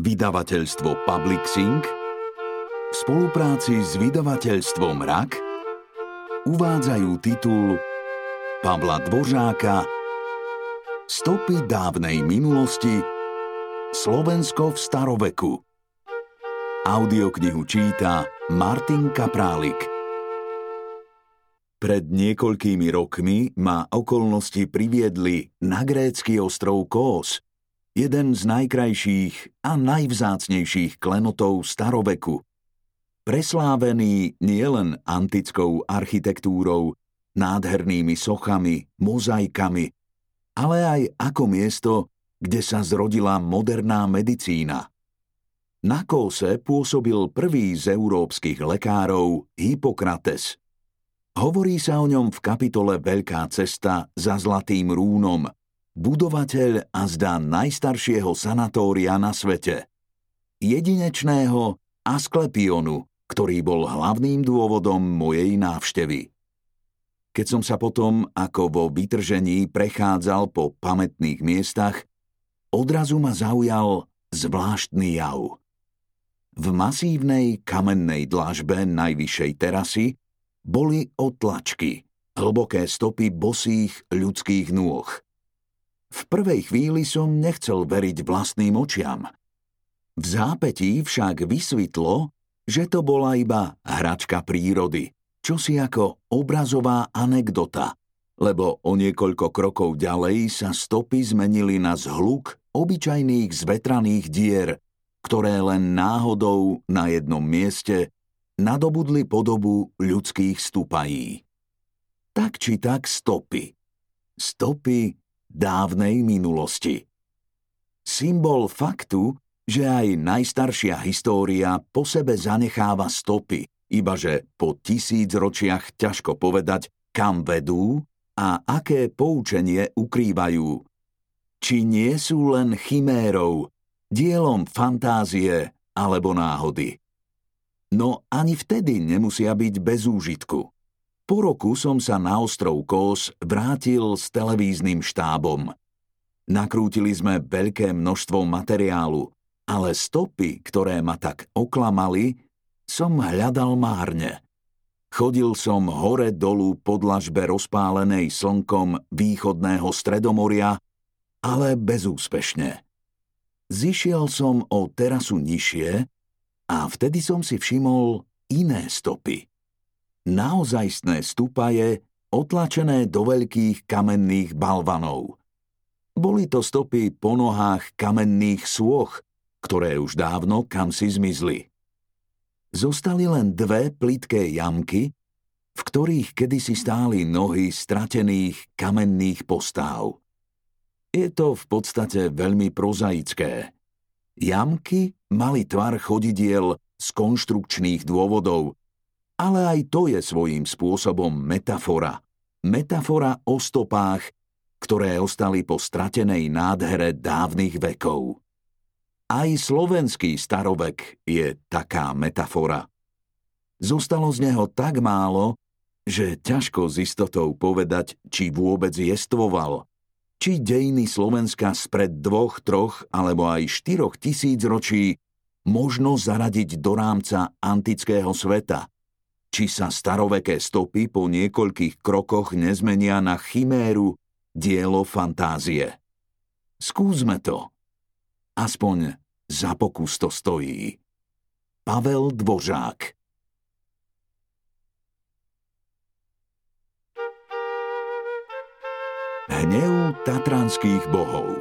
Vydavateľstvo Publixing v spolupráci s vydavateľstvom RAK uvádzajú titul Pavla Dvořáka Stopy dávnej minulosti Slovensko v staroveku. Audioknihu číta Martin Kaprálik. Pred niekoľkými rokmi ma okolnosti priviedli na grécky ostrov Kós – jeden z najkrajších a najvzácnejších klenotov staroveku. Preslávený nielen antickou architektúrou, nádhernými sochami, mozaikami, ale aj ako miesto, kde sa zrodila moderná medicína. Na Kóse pôsobil prvý z európskych lekárov Hippokrates. Hovorí sa o ňom v kapitole Veľká cesta za Zlatým rúnom – budovateľ a zdá najstaršieho sanatória na svete. Jedinečného Asklepionu, ktorý bol hlavným dôvodom mojej návštevy. Keď som sa potom, ako vo vytržení, prechádzal po pamätných miestach, odrazu ma zaujal zvláštny jav. V masívnej kamennej dlažbe najvyššej terasy boli otlačky, hlboké stopy bosých ľudských nôh – v prvej chvíli som nechcel veriť vlastným očiam. V zápetí však vysvetlo, že to bola iba hračka prírody, čosi ako obrazová anekdota, lebo o niekoľko krokov ďalej sa stopy zmenili na zhluk obyčajných zvetraných dier, ktoré len náhodou na jednom mieste nadobudli podobu ľudských stupají. Tak či tak stopy. Stopy dávnej minulosti. Symbol faktu, že aj najstaršia história po sebe zanecháva stopy, ibaže po tisíc ročiach ťažko povedať, kam vedú a aké poučenie ukrývajú. Či nie sú len chimérou, dielom fantázie alebo náhody. No ani vtedy nemusia byť bez úžitku. Po roku som sa na ostrov Kos vrátil s televíznym štábom. Nakrútili sme veľké množstvo materiálu, ale stopy, ktoré ma tak oklamali, som hľadal márne. Chodil som hore-dolu po dlažbe rozpálenej slnkom východného stredomoria, ale bezúspešne. Zišiel som o terasu nižšie a vtedy som si všimol iné stopy naozajstné stupaje otlačené do veľkých kamenných balvanov. Boli to stopy po nohách kamenných sôch, ktoré už dávno kam si zmizli. Zostali len dve plitké jamky, v ktorých kedysi stáli nohy stratených kamenných postáv. Je to v podstate veľmi prozaické. Jamky mali tvar chodidiel z konštrukčných dôvodov, ale aj to je svojím spôsobom metafora. Metafora o stopách, ktoré ostali po stratenej nádhere dávnych vekov. Aj slovenský starovek je taká metafora. Zostalo z neho tak málo, že ťažko s istotou povedať, či vôbec jestvoval, či dejiny Slovenska spred dvoch, troch alebo aj štyroch tisíc ročí možno zaradiť do rámca antického sveta – či sa staroveké stopy po niekoľkých krokoch nezmenia na chiméru dielo fantázie. Skúsme to. Aspoň za pokus to stojí. Pavel Dvořák Hnev tatranských bohov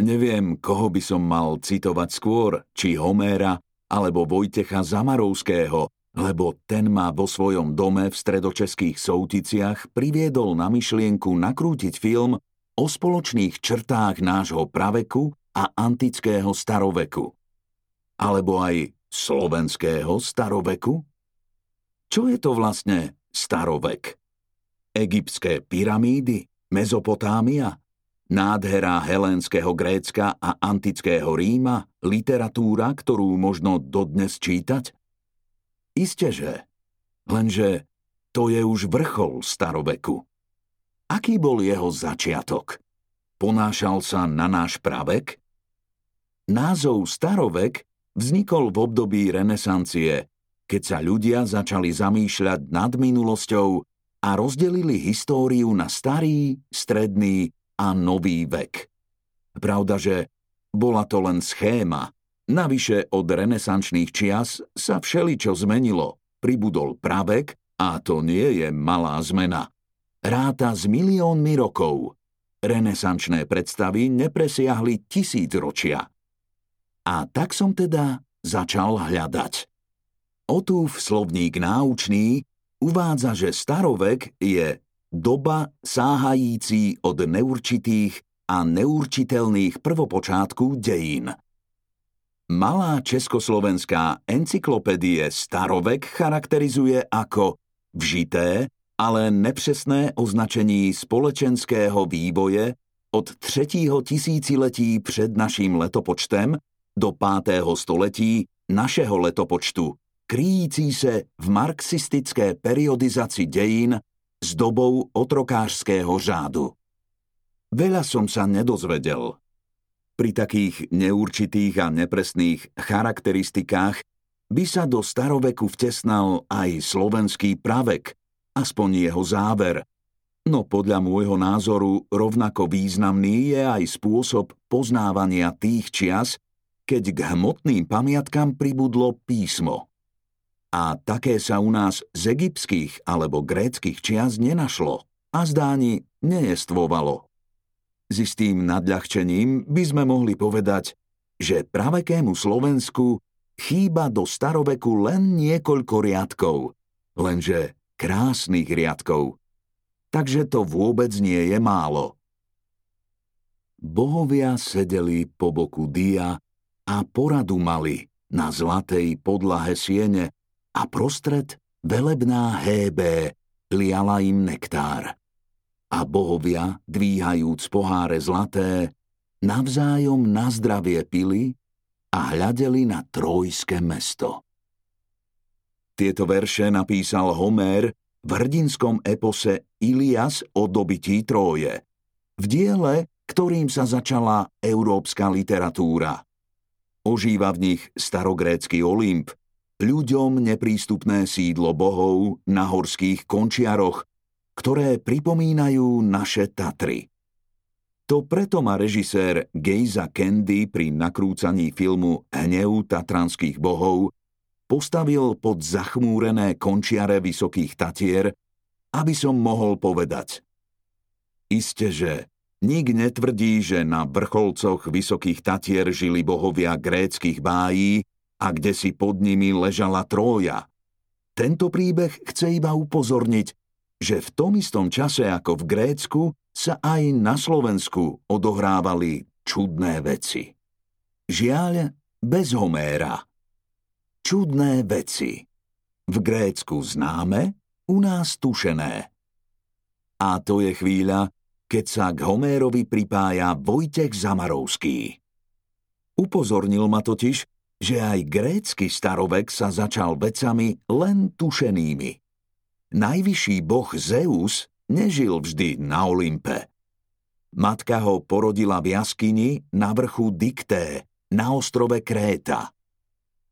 Neviem, koho by som mal citovať skôr, či Homéra alebo Vojtecha Zamarovského, lebo ten ma vo svojom dome v stredočeských Souticiach priviedol na myšlienku nakrútiť film o spoločných črtách nášho praveku a antického staroveku. Alebo aj slovenského staroveku? Čo je to vlastne starovek? Egyptské pyramídy? Mezopotámia? Nádhera helénskeho Grécka a antického Ríma? Literatúra, ktorú možno dodnes čítať? Isteže, lenže to je už vrchol staroveku. Aký bol jeho začiatok? Ponášal sa na náš pravek? Názov starovek vznikol v období renesancie, keď sa ľudia začali zamýšľať nad minulosťou a rozdelili históriu na starý, stredný a nový vek. Pravda, že bola to len schéma. Navyše od renesančných čias sa všeličo zmenilo. Pribudol pravek a to nie je malá zmena. Ráta s miliónmi rokov. Renesančné predstavy nepresiahli tisíc ročia. A tak som teda začal hľadať. Otúv slovník náučný uvádza, že starovek je doba sáhající od neurčitých a neurčiteľných prvopočátku dejín. Malá československá encyklopédie Starovek charakterizuje ako vžité, ale nepřesné označení společenského vývoje od třetího tisíciletí před naším letopočtem do pátého století našeho letopočtu, kryjící se v marxistické periodizaci dejín s dobou otrokářského řádu. Veľa som sa nedozvedel. Pri takých neurčitých a nepresných charakteristikách by sa do staroveku vtesnal aj slovenský pravek, aspoň jeho záver. No podľa môjho názoru rovnako významný je aj spôsob poznávania tých čias, keď k hmotným pamiatkam pribudlo písmo. A také sa u nás z egyptských alebo gréckých čias nenašlo a zdáni nejestvovalo. S istým nadľahčením by sme mohli povedať, že pravekému Slovensku chýba do staroveku len niekoľko riadkov, lenže krásnych riadkov. Takže to vôbec nie je málo. Bohovia sedeli po boku dia a poradu mali na zlatej podlahe siene a prostred velebná hébé liala im nektár a bohovia, dvíhajúc poháre zlaté, navzájom na zdravie pili a hľadeli na trojské mesto. Tieto verše napísal Homér v hrdinskom epose Ilias o dobití Tróje, v diele, ktorým sa začala európska literatúra. Ožíva v nich starogrécky Olymp, ľuďom neprístupné sídlo bohov na horských končiaroch, ktoré pripomínajú naše Tatry. To preto má režisér Gejza Candy pri nakrúcaní filmu Hnev tatranských bohov postavil pod zachmúrené končiare vysokých Tatier, aby som mohol povedať. Isté, že nik netvrdí, že na vrcholcoch vysokých Tatier žili bohovia gréckých bájí a kde si pod nimi ležala Trója. Tento príbeh chce iba upozorniť, že v tom istom čase ako v Grécku sa aj na Slovensku odohrávali čudné veci. Žiaľ, bez Homéra. Čudné veci. V Grécku známe, u nás tušené. A to je chvíľa, keď sa k Homérovi pripája Vojtech Zamarovský. Upozornil ma totiž, že aj grécky starovek sa začal vecami len tušenými najvyšší boh Zeus nežil vždy na Olympe. Matka ho porodila v jaskyni na vrchu Dikté, na ostrove Kréta.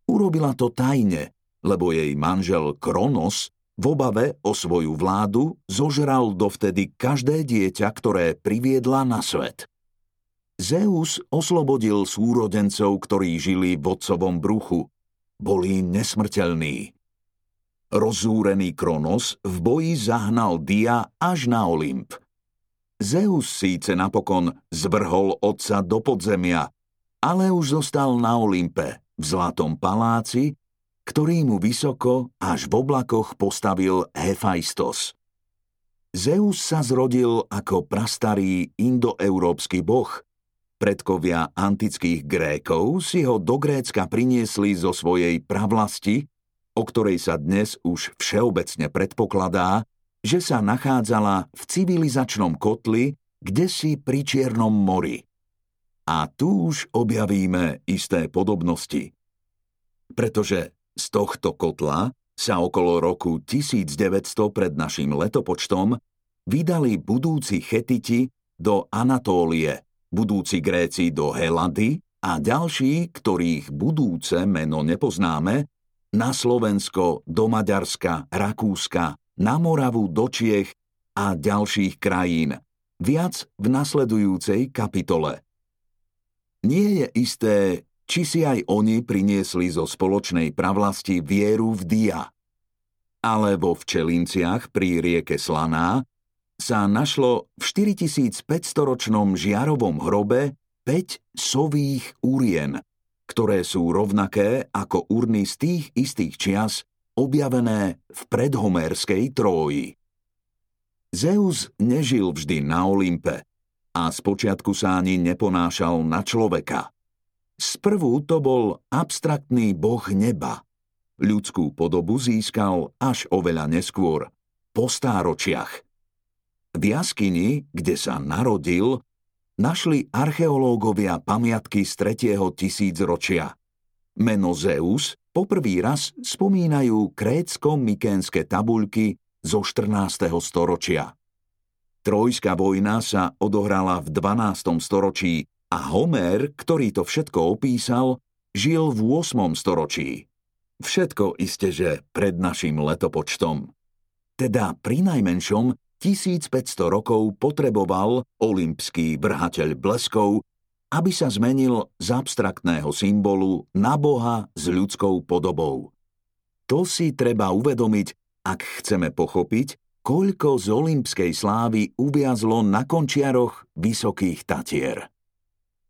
Urobila to tajne, lebo jej manžel Kronos v obave o svoju vládu zožral dovtedy každé dieťa, ktoré priviedla na svet. Zeus oslobodil súrodencov, ktorí žili v otcovom bruchu. Boli nesmrteľní. Rozúrený Kronos v boji zahnal Dia až na Olymp. Zeus síce napokon zvrhol otca do podzemia, ale už zostal na Olympe, v zlatom paláci, ktorý mu vysoko až v oblakoch postavil Hephaistos. Zeus sa zrodil ako prastarý indoeurópsky boh. Predkovia antických Grékov si ho do Grécka priniesli zo svojej pravlasti o ktorej sa dnes už všeobecne predpokladá, že sa nachádzala v civilizačnom kotli, kde si pri Čiernom mori. A tu už objavíme isté podobnosti. Pretože z tohto kotla sa okolo roku 1900 pred našim letopočtom vydali budúci Chetiti do Anatólie, budúci Gréci do Helady a ďalší, ktorých budúce meno nepoznáme, na Slovensko, do Maďarska, Rakúska, na Moravu, do Čiech a ďalších krajín. Viac v nasledujúcej kapitole. Nie je isté, či si aj oni priniesli zo spoločnej pravlasti vieru v Dia. Ale vo včelinciach pri rieke Slaná sa našlo v 4500-ročnom žiarovom hrobe 5 sových úrien, ktoré sú rovnaké ako urny z tých istých čias objavené v predhomerskej Tróji. Zeus nežil vždy na Olympe a spočiatku sa ani neponášal na človeka. Sprvu to bol abstraktný boh neba. Ľudskú podobu získal až oveľa neskôr, po stáročiach. V jaskyni, kde sa narodil, našli archeológovia pamiatky z 3. tisícročia. Meno Zeus poprvý raz spomínajú krécko-mykénske tabuľky zo 14. storočia. Trojská vojna sa odohrala v 12. storočí a Homer, ktorý to všetko opísal, žil v 8. storočí. Všetko iste, že pred našim letopočtom. Teda pri najmenšom 1500 rokov potreboval olympský vrhateľ bleskov, aby sa zmenil z abstraktného symbolu na Boha s ľudskou podobou. To si treba uvedomiť, ak chceme pochopiť, koľko z olympskej slávy uviazlo na končiaroch vysokých tatier.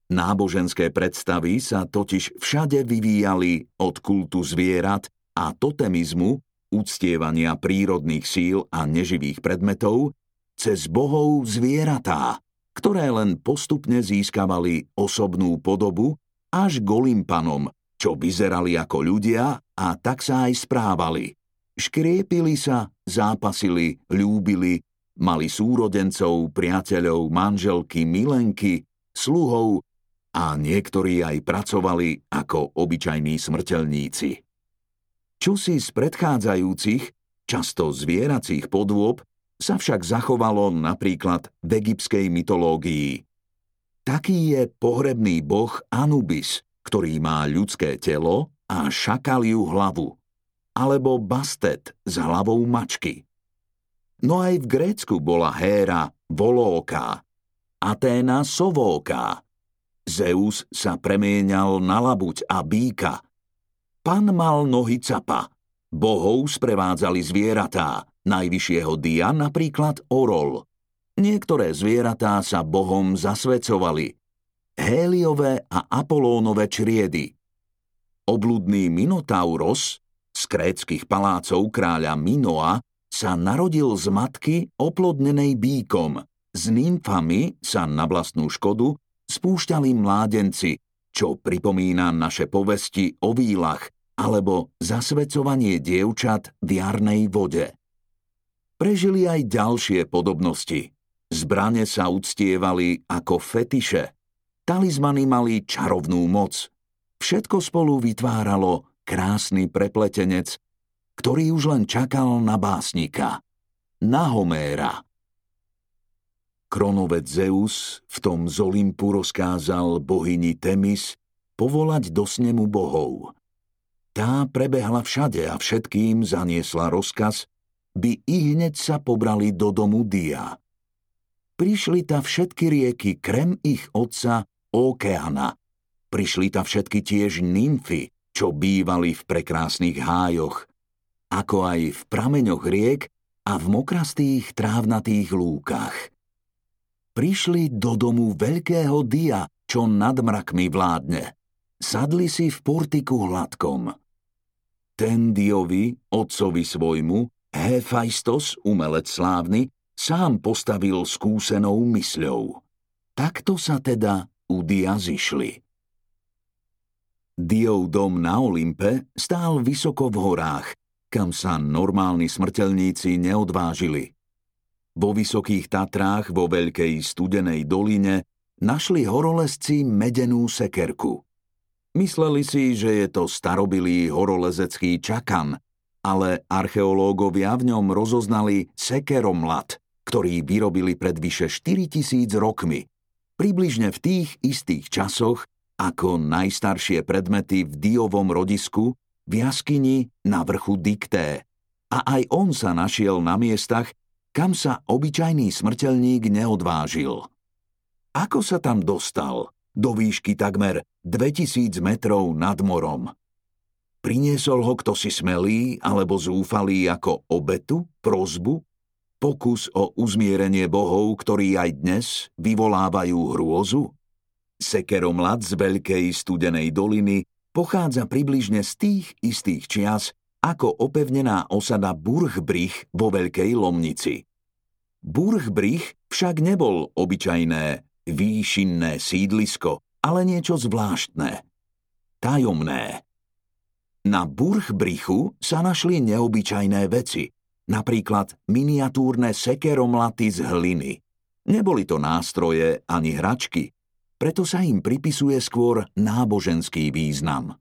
Náboženské predstavy sa totiž všade vyvíjali od kultu zvierat a totemizmu uctievania prírodných síl a neživých predmetov cez bohov zvieratá, ktoré len postupne získavali osobnú podobu až k čo vyzerali ako ľudia a tak sa aj správali. Škriepili sa, zápasili, ľúbili, mali súrodencov, priateľov, manželky, milenky, sluhov a niektorí aj pracovali ako obyčajní smrteľníci. Čosi z predchádzajúcich, často zvieracích podôb, sa však zachovalo napríklad v egyptskej mytológii. Taký je pohrebný boh Anubis, ktorý má ľudské telo a šakaliu hlavu, alebo Bastet s hlavou mačky. No aj v Grécku bola Héra volóka, Aténa sovóka. Zeus sa premieňal na labuť a býka – Pan mal nohy capa. Bohov sprevádzali zvieratá, najvyššieho dia napríklad orol. Niektoré zvieratá sa bohom zasvedcovali. Héliové a Apolónové čriedy. Obludný Minotauros z kréckých palácov kráľa Minoa sa narodil z matky oplodnenej bíkom. S nymfami sa na vlastnú škodu spúšťali mládenci, čo pripomína naše povesti o výlach, alebo zasvedcovanie dievčat v jarnej vode. Prežili aj ďalšie podobnosti. Zbrane sa uctievali ako fetiše. Talizmany mali čarovnú moc. Všetko spolu vytváralo krásny prepletenec, ktorý už len čakal na básnika. Na Homéra. Kronovec Zeus v tom z Olympu rozkázal bohyni Temis povolať do snemu bohov – tá prebehla všade a všetkým zaniesla rozkaz, by i hneď sa pobrali do domu Dia. Prišli ta všetky rieky krem ich otca Okeana. Prišli ta všetky tiež nymfy, čo bývali v prekrásnych hájoch, ako aj v prameňoch riek a v mokrastých trávnatých lúkach. Prišli do domu veľkého dia, čo nad mrakmi vládne. Sadli si v portiku hladkom. Tendiovi, otcovi svojmu, Hefajstos, umelec slávny, sám postavil skúsenou mysľou. Takto sa teda u Dia zišli. Diov dom na Olympe stál vysoko v horách, kam sa normálni smrteľníci neodvážili. Vo vysokých Tatrách, vo veľkej studenej doline, našli horolezci medenú sekerku – Mysleli si, že je to starobilý horolezecký čakan, ale archeológovia v ňom rozoznali sekeromlat, ktorý vyrobili pred vyše 4000 rokmi, približne v tých istých časoch, ako najstaršie predmety v Diovom rodisku v jaskyni na vrchu Dikté. A aj on sa našiel na miestach, kam sa obyčajný smrteľník neodvážil. Ako sa tam dostal? Do výšky takmer 2000 metrov nad morom. Priniesol ho kto si smelý alebo zúfalý ako obetu, prozbu, pokus o uzmierenie bohov, ktorí aj dnes vyvolávajú hrôzu? Sekeromlad z Veľkej studenej doliny pochádza približne z tých istých čias ako opevnená osada Burgbrich vo Veľkej Lomnici. Burgbrich však nebol obyčajné výšinné sídlisko, ale niečo zvláštne. Tajomné. Na Burgbrichu sa našli neobyčajné veci, napríklad miniatúrne sekeromlaty z hliny. Neboli to nástroje ani hračky, preto sa im pripisuje skôr náboženský význam.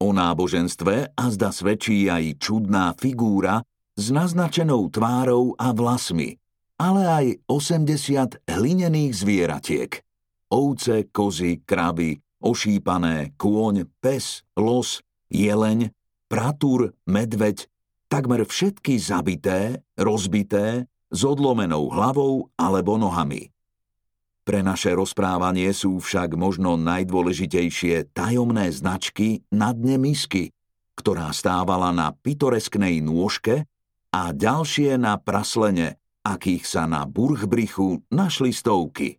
O náboženstve a zda svedčí aj čudná figúra s naznačenou tvárou a vlasmi, ale aj 80 hlinených zvieratiek. Ovce, kozy, kraby, ošípané, kôň, pes, los, jeleň, pratúr, medveď, takmer všetky zabité, rozbité, s odlomenou hlavou alebo nohami. Pre naše rozprávanie sú však možno najdôležitejšie tajomné značky na dne misky, ktorá stávala na pitoresknej nôžke a ďalšie na praslene, akých sa na Burgbrichu našli stovky.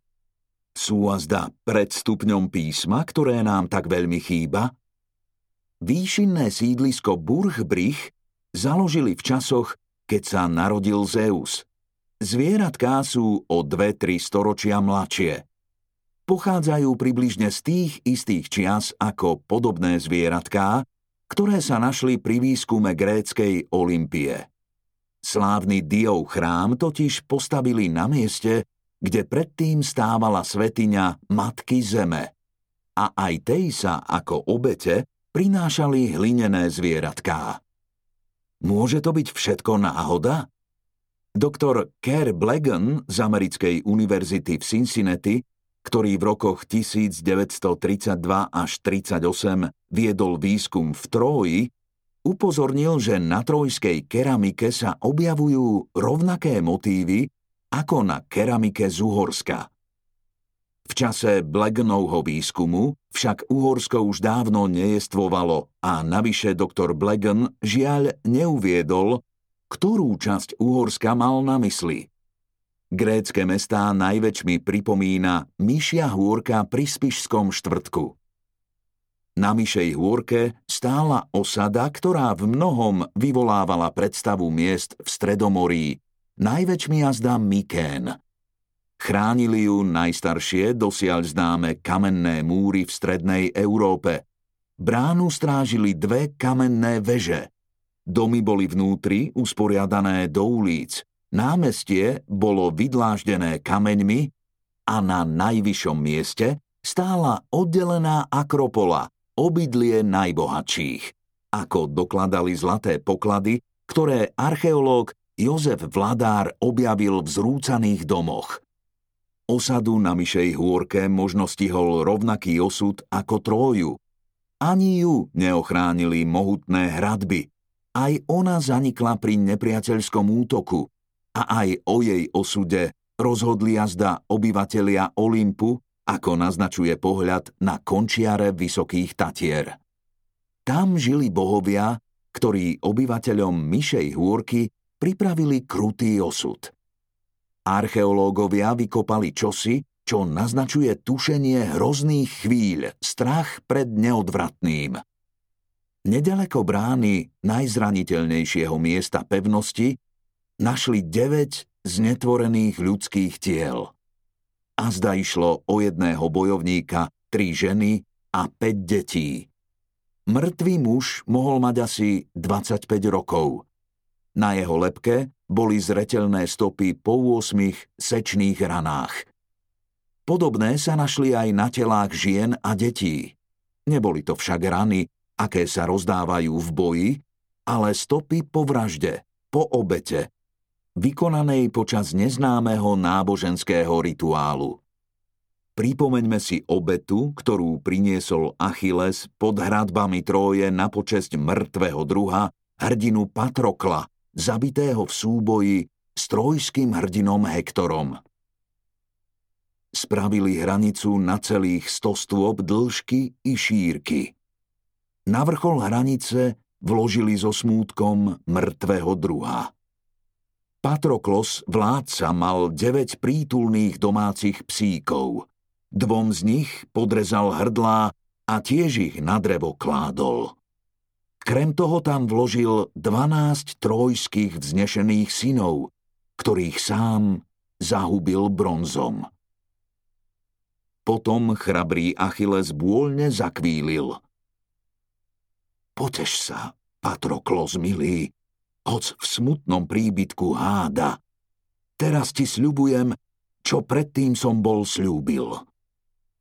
Sú azda pred stupňom písma, ktoré nám tak veľmi chýba? Výšinné sídlisko Burgbrich založili v časoch, keď sa narodil Zeus – Zvieratká sú o 2-3 storočia mladšie. Pochádzajú približne z tých istých čias ako podobné zvieratká, ktoré sa našli pri výskume gréckej Olympie. Slávny Diov chrám totiž postavili na mieste, kde predtým stávala svetiňa Matky Zeme. A aj tej sa ako obete prinášali hlinené zvieratká. Môže to byť všetko náhoda? Doktor Kerr Blagan z Americkej univerzity v Cincinnati, ktorý v rokoch 1932 až 38 viedol výskum v Tróji, upozornil, že na trojskej keramike sa objavujú rovnaké motívy ako na keramike z Uhorska. V čase Blaganovho výskumu však Uhorsko už dávno nejestvovalo a navyše doktor Blagan žiaľ neuviedol, ktorú časť Uhorska mal na mysli. Grécké mestá najväčšmi pripomína Myšia hôrka pri Spišskom štvrtku. Na Myšej hôrke stála osada, ktorá v mnohom vyvolávala predstavu miest v Stredomorí, najväčšmi jazda Mykén. Chránili ju najstaršie dosiaľ známe kamenné múry v strednej Európe. Bránu strážili dve kamenné veže – Domy boli vnútri usporiadané do ulic. Námestie bolo vydláždené kameňmi a na najvyššom mieste stála oddelená akropola, obydlie najbohatších, ako dokladali zlaté poklady, ktoré archeológ Jozef Vladár objavil v zrúcaných domoch. Osadu na Myšej hôrke možno stihol rovnaký osud ako Tróju. Ani ju neochránili mohutné hradby, aj ona zanikla pri nepriateľskom útoku a aj o jej osude rozhodli jazda obyvatelia Olympu, ako naznačuje pohľad na končiare Vysokých Tatier. Tam žili bohovia, ktorí obyvateľom Myšej hôrky pripravili krutý osud. Archeológovia vykopali čosi, čo naznačuje tušenie hrozných chvíľ, strach pred neodvratným – Nedaleko brány najzraniteľnejšieho miesta pevnosti našli 9 znetvorených ľudských tiel. A zda išlo o jedného bojovníka, tri ženy a 5 detí. Mŕtvý muž mohol mať asi 25 rokov. Na jeho lepke boli zretelné stopy po 8 sečných ranách. Podobné sa našli aj na telách žien a detí. Neboli to však rany, aké sa rozdávajú v boji, ale stopy po vražde, po obete, vykonanej počas neznámeho náboženského rituálu. pripomeňme si obetu, ktorú priniesol Achilles pod hradbami Tróje na počesť mŕtvého druha, hrdinu Patrokla, zabitého v súboji s trojským hrdinom Hektorom. Spravili hranicu na celých 100 stôp dĺžky i šírky. Na vrchol hranice vložili so smútkom mŕtvého druha. Patroklos, vládca, mal 9 prítulných domácich psíkov. Dvom z nich podrezal hrdlá a tiež ich na drevo kládol. Krem toho tam vložil 12 trojských vznešených synov, ktorých sám zahubil bronzom. Potom chrabrý Achilles bôľne zakvílil. Poteš sa, Patroklos milý, hoc v smutnom príbytku háda. Teraz ti sľubujem, čo predtým som bol sľúbil.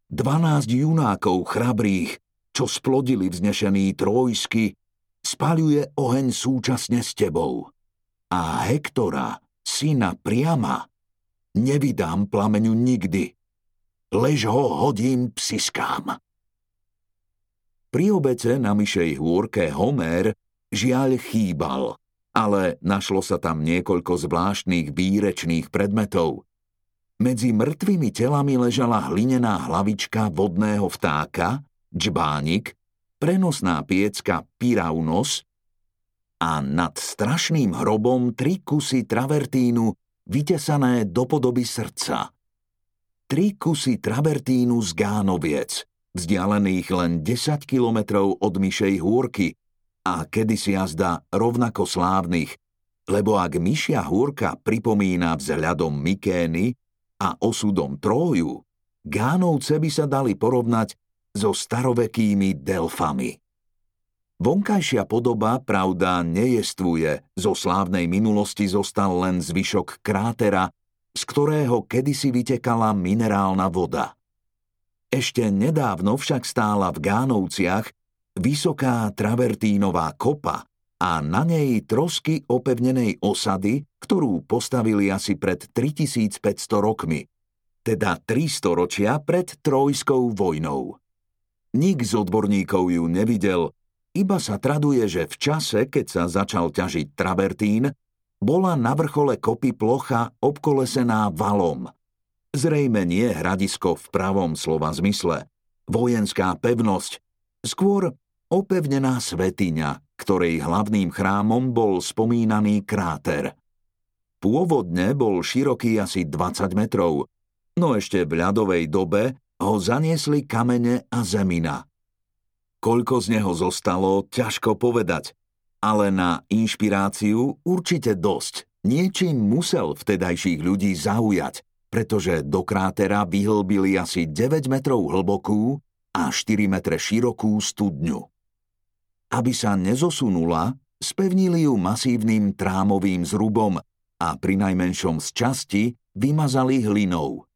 Dvanásť junákov chrabrých, čo splodili vznešený trojsky, spaľuje oheň súčasne s tebou. A Hektora, syna priama, nevydám plameňu nikdy. Lež ho hodím psiskám. Pri obece na myšej hôrke Homer žiaľ chýbal – ale našlo sa tam niekoľko zvláštnych bírečných predmetov. Medzi mŕtvými telami ležala hlinená hlavička vodného vtáka, džbánik, prenosná piecka Piraunos a nad strašným hrobom tri kusy travertínu vytesané do podoby srdca. Tri kusy travertínu z Gánoviec, vzdialených len 10 kilometrov od Myšej húrky, a kedysi jazda rovnako slávnych, lebo ak myšia húrka pripomína vzhľadom Mikény a osudom Tróju, Gánovce by sa dali porovnať so starovekými Delfami. Vonkajšia podoba, pravda, nejestvuje, zo slávnej minulosti zostal len zvyšok krátera, z ktorého kedysi vytekala minerálna voda. Ešte nedávno však stála v Gánovciach vysoká travertínová kopa a na nej trosky opevnenej osady, ktorú postavili asi pred 3500 rokmi, teda 300 ročia pred Trojskou vojnou. Nik z odborníkov ju nevidel, iba sa traduje, že v čase, keď sa začal ťažiť travertín, bola na vrchole kopy plocha obkolesená valom. Zrejme nie hradisko v pravom slova zmysle, vojenská pevnosť, skôr opevnená svetiňa, ktorej hlavným chrámom bol spomínaný kráter. Pôvodne bol široký asi 20 metrov, no ešte v ľadovej dobe ho zaniesli kamene a zemina. Koľko z neho zostalo, ťažko povedať, ale na inšpiráciu určite dosť. Niečím musel vtedajších ľudí zaujať, pretože do krátera vyhlbili asi 9 metrov hlbokú a 4 metre širokú studňu. Aby sa nezosunula, spevnili ju masívnym trámovým zrubom a pri najmenšom z časti vymazali hlinou.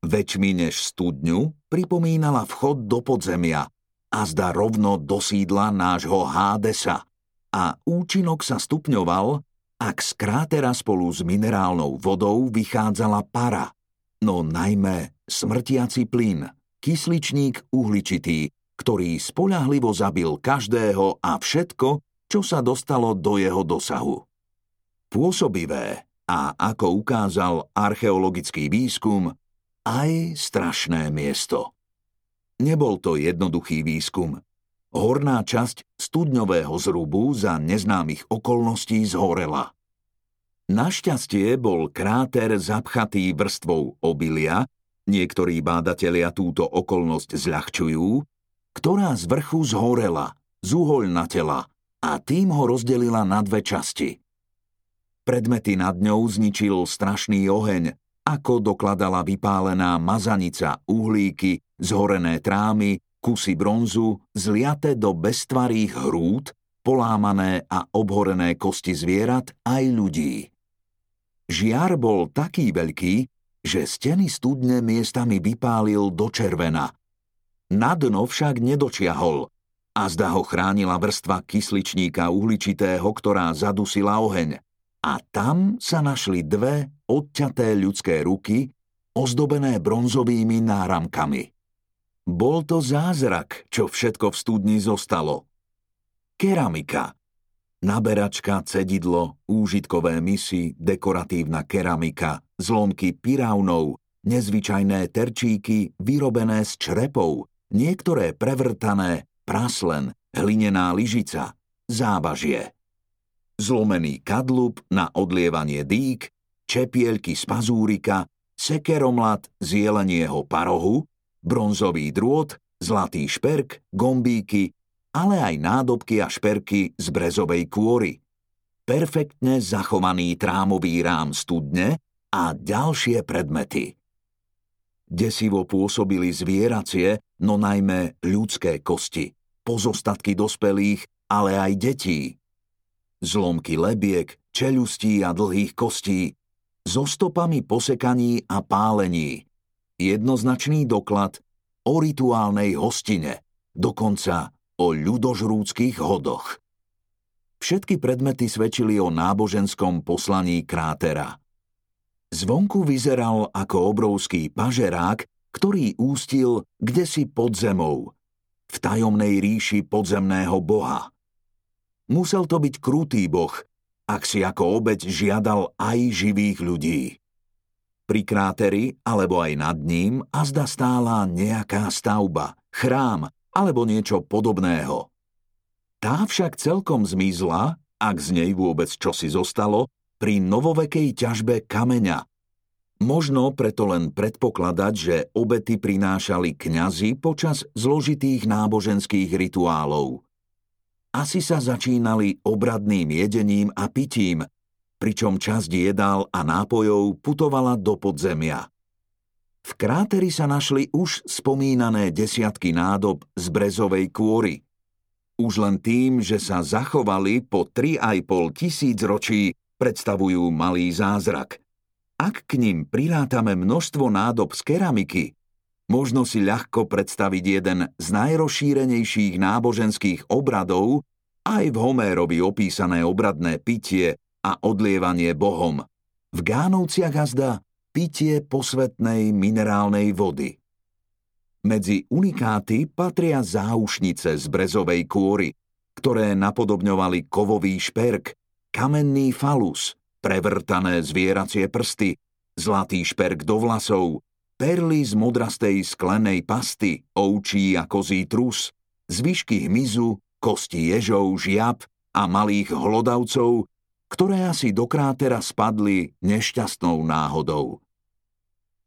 Väčšmi než studňu pripomínala vchod do podzemia a zda rovno do sídla nášho Hádesa a účinok sa stupňoval, ak z krátera spolu s minerálnou vodou vychádzala para, no najmä smrtiaci plyn – kysličník uhličitý, ktorý spoľahlivo zabil každého a všetko, čo sa dostalo do jeho dosahu. Pôsobivé a, ako ukázal archeologický výskum, aj strašné miesto. Nebol to jednoduchý výskum. Horná časť studňového zrubu za neznámych okolností zhorela. Našťastie bol kráter zapchatý vrstvou obilia, Niektorí bádatelia túto okolnosť zľahčujú, ktorá z vrchu zhorela, na tela a tým ho rozdelila na dve časti. Predmety nad ňou zničil strašný oheň, ako dokladala vypálená mazanica, uhlíky, zhorené trámy, kusy bronzu, zliate do bestvarých hrúd, polámané a obhorené kosti zvierat aj ľudí. Žiar bol taký veľký, že steny studne miestami vypálil do červena. Na dno však nedočiahol a zda ho chránila vrstva kysličníka uhličitého, ktorá zadusila oheň. A tam sa našli dve odťaté ľudské ruky, ozdobené bronzovými náramkami. Bol to zázrak, čo všetko v studni zostalo. Keramika. Naberačka, cedidlo, úžitkové misy, dekoratívna keramika, zlomky piraunov, nezvyčajné terčíky vyrobené z črepov, niektoré prevrtané, praslen, hlinená lyžica, zábažie. Zlomený kadlub na odlievanie dýk, čepielky z pazúrika, sekeromlat z jelenieho parohu, bronzový drôt, zlatý šperk, gombíky, ale aj nádobky a šperky z brezovej kôry. Perfektne zachovaný trámový rám studne a ďalšie predmety. Desivo pôsobili zvieracie, no najmä ľudské kosti, pozostatky dospelých, ale aj detí. Zlomky lebiek, čeľustí a dlhých kostí, so stopami posekaní a pálení. Jednoznačný doklad o rituálnej hostine, dokonca o ľudožrúckých hodoch. Všetky predmety svedčili o náboženskom poslaní krátera. Zvonku vyzeral ako obrovský pažerák, ktorý ústil kde si pod zemou, v tajomnej ríši podzemného boha. Musel to byť krutý boh, ak si ako obeď žiadal aj živých ľudí. Pri kráteri alebo aj nad ním azda stála nejaká stavba, chrám alebo niečo podobného. Tá však celkom zmizla, ak z nej vôbec čosi zostalo, pri novovekej ťažbe kameňa. Možno preto len predpokladať, že obety prinášali kňazi počas zložitých náboženských rituálov. Asi sa začínali obradným jedením a pitím, pričom časť jedál a nápojov putovala do podzemia. V kráteri sa našli už spomínané desiatky nádob z brezovej kôry. Už len tým, že sa zachovali po 3,5 tisíc ročí, predstavujú malý zázrak. Ak k ním prirátame množstvo nádob z keramiky, možno si ľahko predstaviť jeden z najrozšírenejších náboženských obradov aj v Homérovi opísané obradné pitie a odlievanie bohom. V Gánovciach azda pitie posvetnej minerálnej vody. Medzi unikáty patria záušnice z brezovej kôry, ktoré napodobňovali kovový šperk, kamenný falus, prevrtané zvieracie prsty, zlatý šperk do vlasov, perly z modrastej sklenej pasty, ovčí a kozí trus, zvyšky hmyzu, kosti ježov, žiab a malých hlodavcov, ktoré asi do krátera spadli nešťastnou náhodou.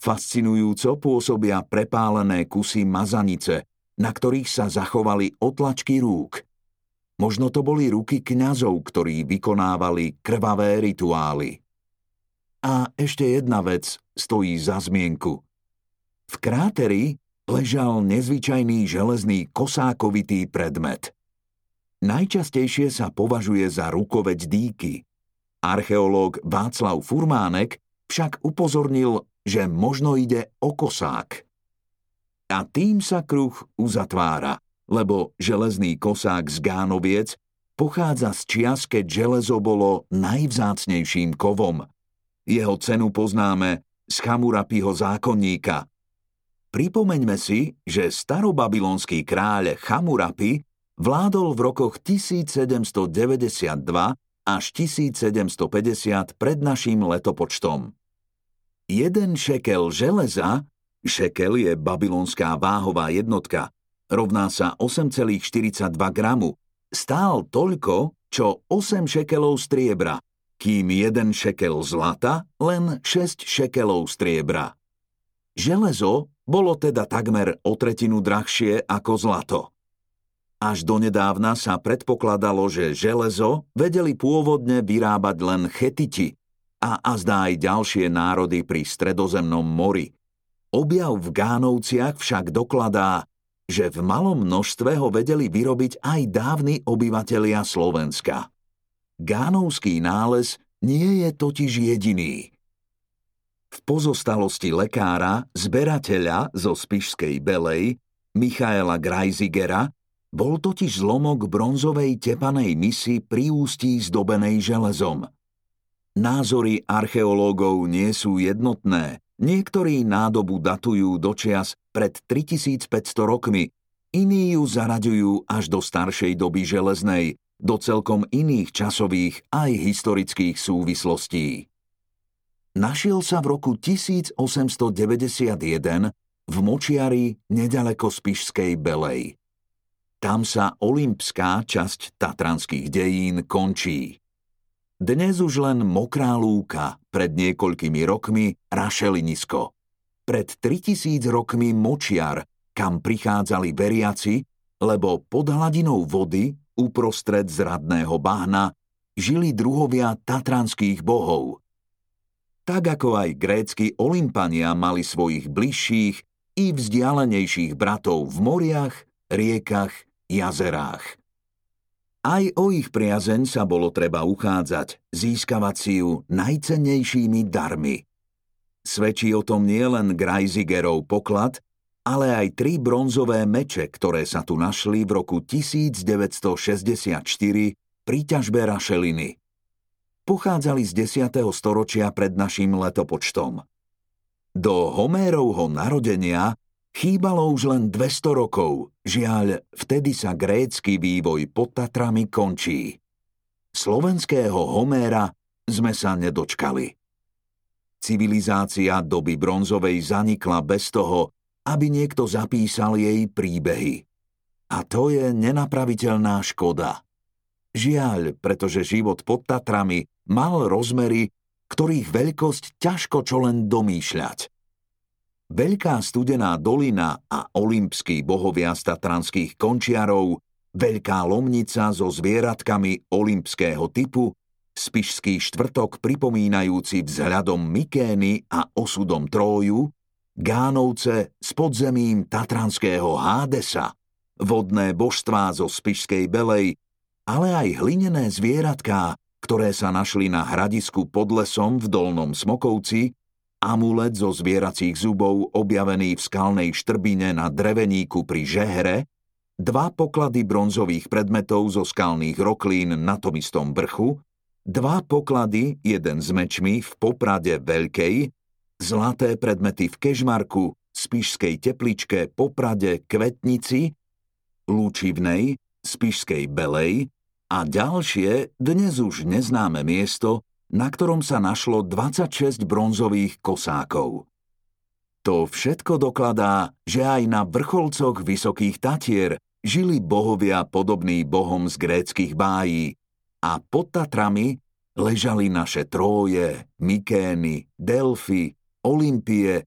Fascinujúco pôsobia prepálené kusy mazanice, na ktorých sa zachovali otlačky rúk. Možno to boli ruky kňazov, ktorí vykonávali krvavé rituály. A ešte jedna vec stojí za zmienku. V kráteri ležal nezvyčajný železný kosákovitý predmet. Najčastejšie sa považuje za rukoveď dýky, Archeológ Václav Furmánek však upozornil, že možno ide o kosák. A tým sa kruh uzatvára, lebo železný kosák z Gánoviec pochádza z čias, keď železo bolo najvzácnejším kovom. Jeho cenu poznáme z Chamurapiho zákonníka. Pripomeňme si, že starobabylonský kráľ Chamurapi vládol v rokoch 1792 až 1750 pred naším letopočtom. Jeden šekel železa, šekel je babylonská váhová jednotka, rovná sa 8,42 gramu, stál toľko, čo 8 šekelov striebra, kým jeden šekel zlata len 6 šekelov striebra. Železo bolo teda takmer o tretinu drahšie ako zlato. Až donedávna sa predpokladalo, že železo vedeli pôvodne vyrábať len chetiti a azda aj ďalšie národy pri stredozemnom mori. Objav v Gánovciach však dokladá, že v malom množstve ho vedeli vyrobiť aj dávni obyvatelia Slovenska. Gánovský nález nie je totiž jediný. V pozostalosti lekára, zberateľa zo Spišskej Belej, Michaela Greizigera, bol totiž zlomok bronzovej tepanej misy pri ústí zdobenej železom. Názory archeológov nie sú jednotné, Niektorí nádobu datujú do čias pred 3500 rokmi, iní ju zaraďujú až do staršej doby železnej, do celkom iných časových aj historických súvislostí. Našiel sa v roku 1891 v Močiari nedaleko Spišskej Belej. Tam sa olympská časť tatranských dejín končí. Dnes už len mokrá lúka, pred niekoľkými rokmi rašelinisko. Pred 3000 rokmi močiar, kam prichádzali veriaci, lebo pod hladinou vody, uprostred zradného bahna, žili druhovia tatranských bohov. Tak ako aj grécky Olympania mali svojich bližších i vzdialenejších bratov v moriach, riekach, jazerách. Aj o ich priazeň sa bolo treba uchádzať, získavať si ju najcennejšími darmi. Svedčí o tom nielen Grajzigerov poklad, ale aj tri bronzové meče, ktoré sa tu našli v roku 1964 pri ťažbe rašeliny. Pochádzali z 10. storočia pred našim letopočtom. Do Homérovho narodenia Chýbalo už len 200 rokov, žiaľ, vtedy sa grécky vývoj pod Tatrami končí. Slovenského Homéra sme sa nedočkali. Civilizácia doby bronzovej zanikla bez toho, aby niekto zapísal jej príbehy. A to je nenapraviteľná škoda. Žiaľ, pretože život pod Tatrami mal rozmery, ktorých veľkosť ťažko čo len domýšľať. Veľká studená dolina a olympskí bohovia statranských končiarov, veľká lomnica so zvieratkami olympského typu, spišský štvrtok pripomínajúci vzhľadom Mykény a osudom Tróju, Gánovce s podzemím tatranského Hádesa, vodné božstvá zo spišskej Belej, ale aj hlinené zvieratká, ktoré sa našli na hradisku pod lesom v Dolnom Smokovci amulet zo zvieracích zubov objavený v skalnej štrbine na dreveníku pri Žehre, dva poklady bronzových predmetov zo skalných roklín na tom istom vrchu, dva poklady, jeden s mečmi v Poprade Veľkej, zlaté predmety v Kežmarku, Spišskej tepličke, Poprade, Kvetnici, Lúčivnej, Spišskej Belej a ďalšie, dnes už neznáme miesto, na ktorom sa našlo 26 bronzových kosákov. To všetko dokladá, že aj na vrcholcoch Vysokých Tatier žili bohovia podobní bohom z gréckých bájí a pod Tatrami ležali naše Tróje, Mykény, Delfy, Olympie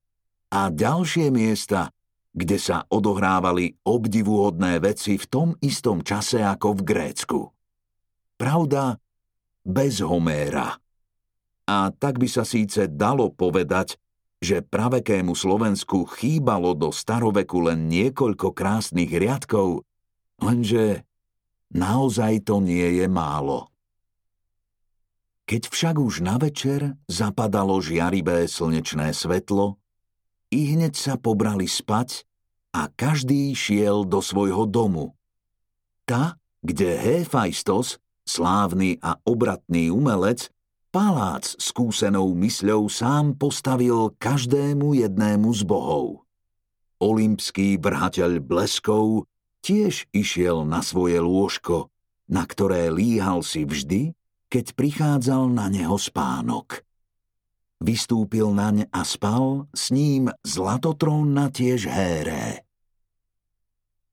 a ďalšie miesta, kde sa odohrávali obdivuhodné veci v tom istom čase ako v Grécku. Pravda, bez Homéra. A tak by sa síce dalo povedať, že pravekému Slovensku chýbalo do staroveku len niekoľko krásnych riadkov, lenže naozaj to nie je málo. Keď však už na večer zapadalo žiaribé slnečné svetlo, i hneď sa pobrali spať a každý šiel do svojho domu. Ta, kde Hefajstos, slávny a obratný umelec, palác skúsenou mysľou sám postavil každému jednému z bohov. Olympský vrhateľ bleskov tiež išiel na svoje lôžko, na ktoré líhal si vždy, keď prichádzal na neho spánok. Vystúpil naň a spal s ním zlatotrón na tiež héré.